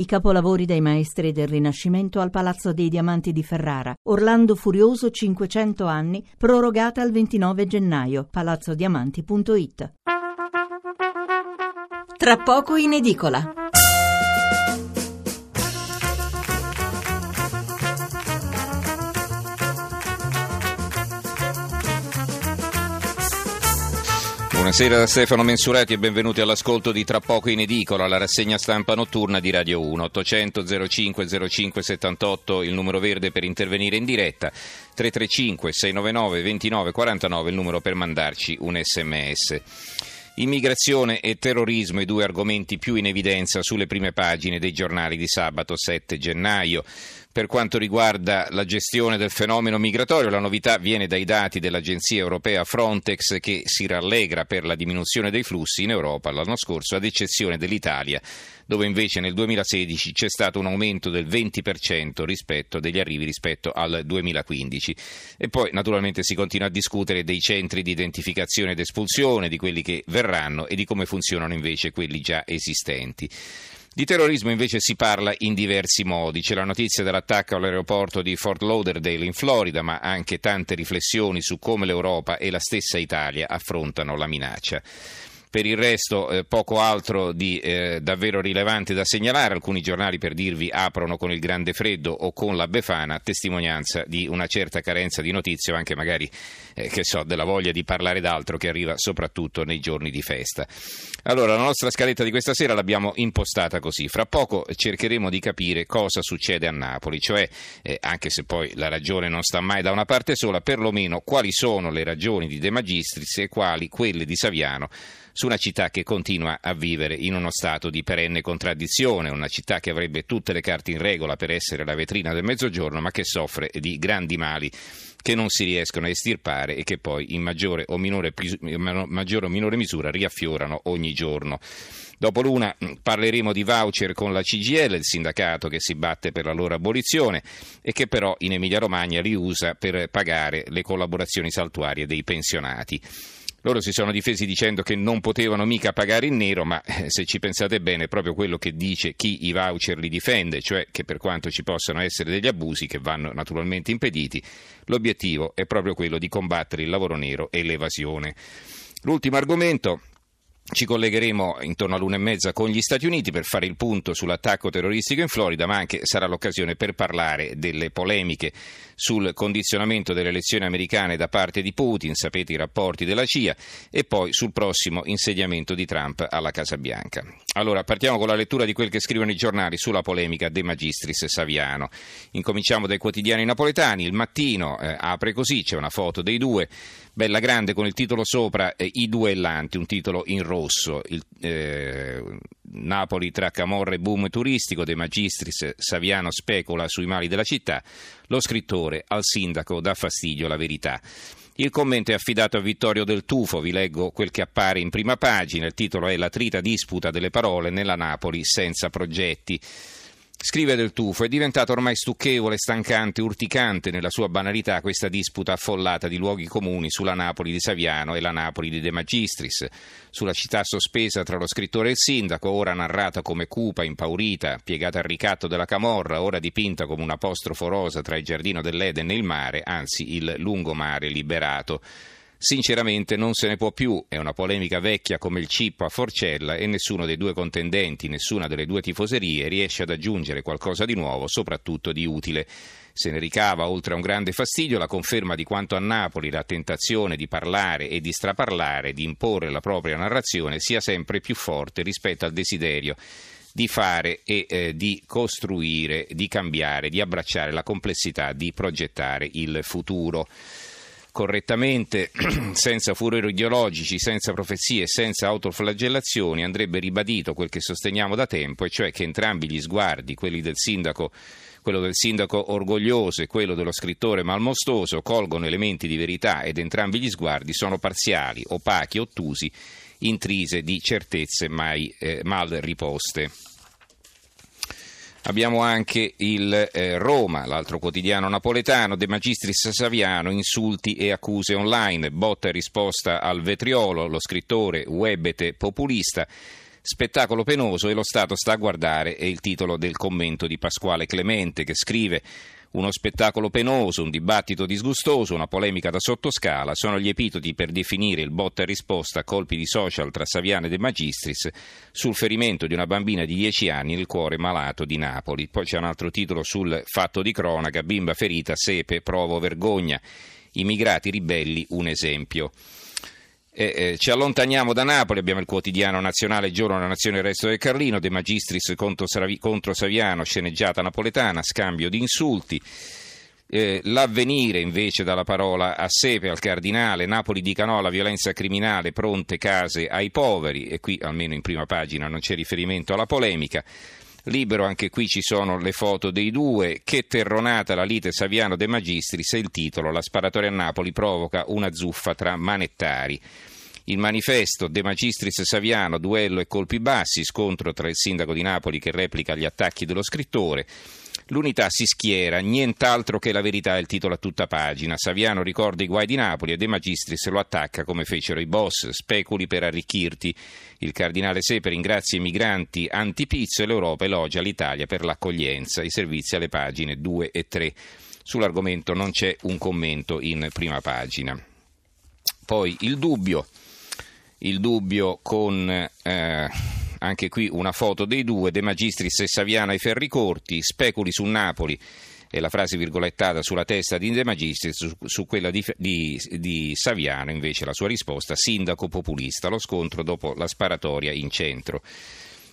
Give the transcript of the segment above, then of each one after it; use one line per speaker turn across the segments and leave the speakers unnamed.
I capolavori dei maestri del Rinascimento al Palazzo dei Diamanti di Ferrara. Orlando Furioso 500 anni, prorogata al 29 gennaio. palazzodiamanti.it. Tra poco in edicola.
Buonasera da Stefano Mensurati e benvenuti all'ascolto di Tra poco in edicola, la rassegna stampa notturna di Radio 1. 800 05 05 78 il numero verde per intervenire in diretta, 335 699 29 49 il numero per mandarci un sms. Immigrazione e terrorismo, i due argomenti più in evidenza sulle prime pagine dei giornali di sabato 7 gennaio. Per quanto riguarda la gestione del fenomeno migratorio, la novità viene dai dati dell'agenzia europea Frontex che si rallegra per la diminuzione dei flussi in Europa l'anno scorso, ad eccezione dell'Italia, dove invece nel 2016 c'è stato un aumento del 20% rispetto degli arrivi rispetto al 2015. E poi naturalmente si continua a discutere dei centri di identificazione ed espulsione, di quelli che verranno e di come funzionano invece quelli già esistenti. Di terrorismo invece si parla in diversi modi. C'è la notizia dell'attacco all'aeroporto di Fort Lauderdale in Florida, ma anche tante riflessioni su come l'Europa e la stessa Italia affrontano la minaccia. Per il resto eh, poco altro di eh, davvero rilevante da segnalare, alcuni giornali per dirvi aprono con il grande freddo o con la Befana, testimonianza di una certa carenza di notizie anche magari eh, che so, della voglia di parlare d'altro che arriva soprattutto nei giorni di festa. Allora, la nostra scaletta di questa sera l'abbiamo impostata così. Fra poco cercheremo di capire cosa succede a Napoli, cioè, eh, anche se poi la ragione non sta mai da una parte sola, perlomeno quali sono le ragioni di De Magistris e quali quelle di Saviano su una città che continua a vivere in uno stato di perenne contraddizione, una città che avrebbe tutte le carte in regola per essere la vetrina del mezzogiorno, ma che soffre di grandi mali che non si riescono a estirpare e che poi in maggiore o minore, maggiore o minore misura riaffiorano ogni giorno. Dopo l'una mm, parleremo di voucher con la CGL, il sindacato che si batte per la loro abolizione e che però in Emilia-Romagna li usa per pagare le collaborazioni saltuarie dei pensionati. Loro si sono difesi dicendo che non potevano mica pagare in nero, ma eh, se ci pensate bene è proprio quello che dice chi i voucher li difende, cioè che per quanto ci possano essere degli abusi che vanno naturalmente impediti, l'obiettivo è proprio quello di combattere il lavoro nero e l'evasione. L'ultimo argomento ci collegheremo intorno all'una e mezza con gli Stati Uniti per fare il punto sull'attacco terroristico in Florida, ma anche sarà l'occasione per parlare delle polemiche sul condizionamento delle elezioni americane da parte di Putin, sapete i rapporti della CIA, e poi sul prossimo insediamento di Trump alla Casa Bianca. Allora, partiamo con la lettura di quel che scrivono i giornali sulla polemica De Magistris Saviano. Incominciamo dai quotidiani napoletani. Il mattino eh, apre così, c'è una foto dei due bella grande con il titolo sopra eh, I duellanti, un titolo in rosso. Il, eh, Napoli tra camorra e boom turistico, De Magistris Saviano specula sui mali della città, lo scrittore al sindaco dà fastidio la verità. Il commento è affidato a Vittorio Del Tufo, vi leggo quel che appare in prima pagina, il titolo è La trita disputa delle parole nella Napoli senza progetti. Scrive Del Tufo, è diventata ormai stucchevole, stancante, urticante nella sua banalità questa disputa affollata di luoghi comuni sulla Napoli di Saviano e la Napoli di De Magistris, sulla città sospesa tra lo scrittore e il sindaco, ora narrata come cupa, impaurita, piegata al ricatto della camorra, ora dipinta come un'apostrofo rosa tra il giardino dell'Eden e il mare, anzi il lungomare liberato. Sinceramente non se ne può più, è una polemica vecchia come il cippo a Forcella e nessuno dei due contendenti, nessuna delle due tifoserie riesce ad aggiungere qualcosa di nuovo, soprattutto di utile. Se ne ricava, oltre a un grande fastidio, la conferma di quanto a Napoli la tentazione di parlare e di straparlare, di imporre la propria narrazione, sia sempre più forte rispetto al desiderio di fare e eh, di costruire, di cambiare, di abbracciare la complessità di progettare il futuro correttamente, senza furori ideologici, senza profezie, senza autoflagellazioni, andrebbe ribadito quel che sosteniamo da tempo, e cioè che entrambi gli sguardi, quelli del sindaco quello del sindaco orgoglioso e quello dello scrittore malmostoso colgono elementi di verità ed entrambi gli sguardi sono parziali, opachi, ottusi, intrise di certezze mai eh, mal riposte. Abbiamo anche il eh, Roma, l'altro quotidiano napoletano, De Magistris Saviano, insulti e accuse online, botta e risposta al vetriolo, lo scrittore webete populista. Spettacolo penoso e lo Stato sta a guardare è il titolo del commento di Pasquale Clemente che scrive uno spettacolo penoso, un dibattito disgustoso, una polemica da sottoscala sono gli epitodi per definire il botta e risposta a colpi di social tra Saviano e De Magistris sul ferimento di una bambina di 10 anni nel cuore malato di Napoli. Poi c'è un altro titolo sul fatto di cronaca, bimba ferita, sepe, provo vergogna. Immigrati ribelli, un esempio. Eh, eh, ci allontaniamo da Napoli, abbiamo il quotidiano nazionale Giorno della Nazione il resto del Carlino, De Magistris contro, contro Saviano, sceneggiata napoletana, scambio di insulti. Eh, l'avvenire invece dalla parola a Sepe al Cardinale, Napoli dica no alla violenza criminale, pronte case ai poveri e qui almeno in prima pagina non c'è riferimento alla polemica. Libero, anche qui ci sono le foto dei due. Che terronata la lite Saviano De Magistris e il titolo La sparatoria a Napoli provoca una zuffa tra manettari. Il manifesto De Magistris Saviano, duello e colpi bassi, scontro tra il sindaco di Napoli che replica gli attacchi dello scrittore. L'unità si schiera, nient'altro che la verità è il titolo a tutta pagina. Saviano ricorda i guai di Napoli e De Magistris lo attacca come fecero i boss, speculi per arricchirti. Il cardinale Sepe ringrazia i migranti anti-pizzo e l'Europa elogia l'Italia per l'accoglienza. I servizi alle pagine 2 e 3. Sull'argomento non c'è un commento in prima pagina. Poi il dubbio il dubbio con eh, anche qui una foto dei due, De Magistris e Saviano ai ferri corti, speculi su Napoli e la frase virgolettata sulla testa di De Magistris, su, su quella di, di, di, Saviano invece la sua risposta, sindaco populista, lo scontro dopo la sparatoria in centro.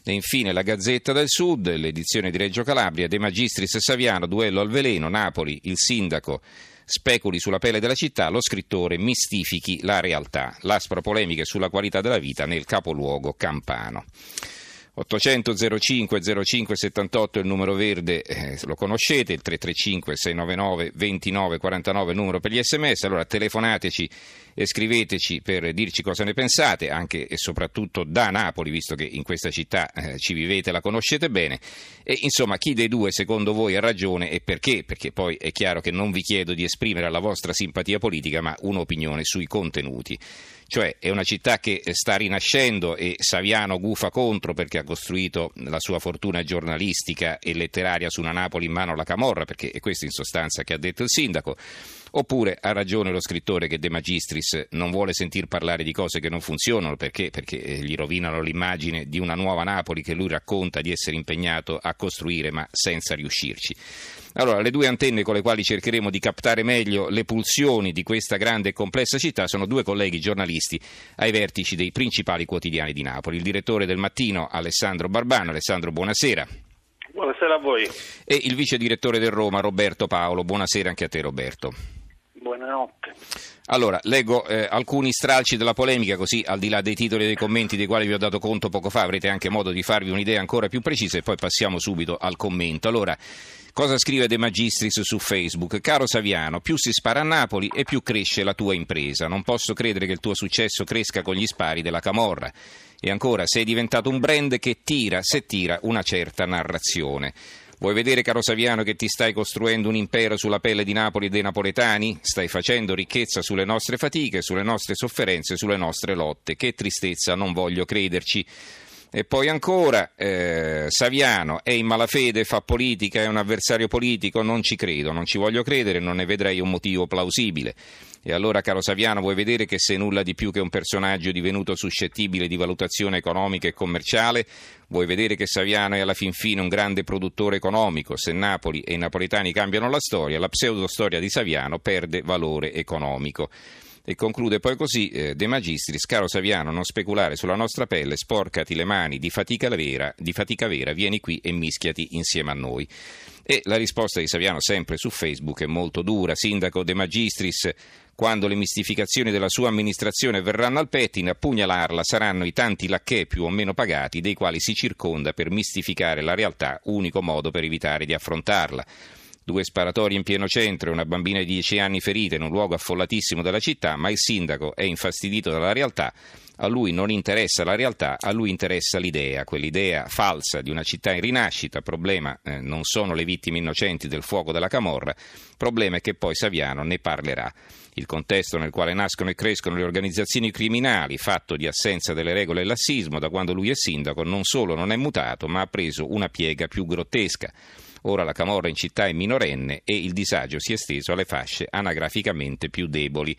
E infine la Gazzetta del Sud, l'edizione di Reggio Calabria, De Magistris e Saviano, duello al veleno, Napoli, il sindaco speculi sulla pelle della città, lo scrittore mistifichi la realtà. L'aspra polemica sulla qualità della vita nel capoluogo campano. 800 05 05 78 è il numero verde, eh, lo conoscete, il 335 699 29 49 numero per gli sms, allora telefonateci scriveteci per dirci cosa ne pensate, anche e soprattutto da Napoli, visto che in questa città eh, ci vivete, la conoscete bene, e insomma chi dei due secondo voi ha ragione e perché, perché poi è chiaro che non vi chiedo di esprimere la vostra simpatia politica, ma un'opinione sui contenuti. Cioè è una città che sta rinascendo e Saviano gufa contro perché ha costruito la sua fortuna giornalistica e letteraria su una Napoli in mano alla Camorra, perché è questo in sostanza che ha detto il sindaco. Oppure ha ragione lo scrittore che De Magistris non vuole sentir parlare di cose che non funzionano perché? perché eh, gli rovinano l'immagine di una nuova Napoli che lui racconta di essere impegnato a costruire ma senza riuscirci. Allora, le due antenne con le quali cercheremo di captare meglio le pulsioni di questa grande e complessa città sono due colleghi giornalisti ai vertici dei principali quotidiani di Napoli. Il direttore del mattino Alessandro Barbano. Alessandro, buonasera.
Buonasera a voi.
E il vice direttore del Roma Roberto Paolo. Buonasera anche a te Roberto.
Buonanotte.
Allora, leggo eh, alcuni stralci della polemica, così al di là dei titoli e dei commenti dei quali vi ho dato conto poco fa, avrete anche modo di farvi un'idea ancora più precisa e poi passiamo subito al commento. Allora, Cosa scrive De Magistris su Facebook? Caro Saviano, più si spara a Napoli e più cresce la tua impresa. Non posso credere che il tuo successo cresca con gli spari della Camorra. E ancora, sei diventato un brand che tira, se tira, una certa narrazione. Vuoi vedere, caro Saviano, che ti stai costruendo un impero sulla pelle di Napoli e dei napoletani? Stai facendo ricchezza sulle nostre fatiche, sulle nostre sofferenze, sulle nostre lotte. Che tristezza, non voglio crederci. E poi ancora eh, Saviano è in malafede, fa politica, è un avversario politico, non ci credo, non ci voglio credere, non ne vedrei un motivo plausibile. E allora, caro Saviano, vuoi vedere che sei nulla di più che un personaggio divenuto suscettibile di valutazione economica e commerciale? Vuoi vedere che Saviano è alla fin fine un grande produttore economico? Se Napoli e i napoletani cambiano la storia, la pseudostoria di Saviano perde valore economico. E conclude poi così eh, De Magistris, caro Saviano, non speculare sulla nostra pelle, sporcati le mani di fatica vera, di fatica vera, vieni qui e mischiati insieme a noi. E la risposta di Saviano sempre su Facebook è molto dura. Sindaco De Magistris, quando le mistificazioni della sua amministrazione verranno al pettine, a pugnalarla saranno i tanti lacchè più o meno pagati dei quali si circonda per mistificare la realtà, unico modo per evitare di affrontarla. Due sparatori in pieno centro e una bambina di 10 anni ferita in un luogo affollatissimo della città, ma il sindaco è infastidito dalla realtà. A lui non interessa la realtà, a lui interessa l'idea, quell'idea falsa di una città in rinascita. Problema eh, non sono le vittime innocenti del fuoco della Camorra, problema è che poi Saviano ne parlerà. Il contesto nel quale nascono e crescono le organizzazioni criminali, fatto di assenza delle regole e lassismo, da quando lui è sindaco, non solo non è mutato, ma ha preso una piega più grottesca. Ora la camorra in città è minorenne e il disagio si è esteso alle fasce anagraficamente più deboli.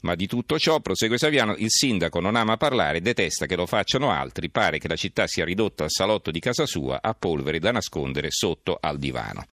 Ma di tutto ciò, prosegue Saviano, il sindaco non ama parlare, detesta che lo facciano altri, pare che la città sia ridotta al salotto di casa sua a polvere da nascondere sotto al divano.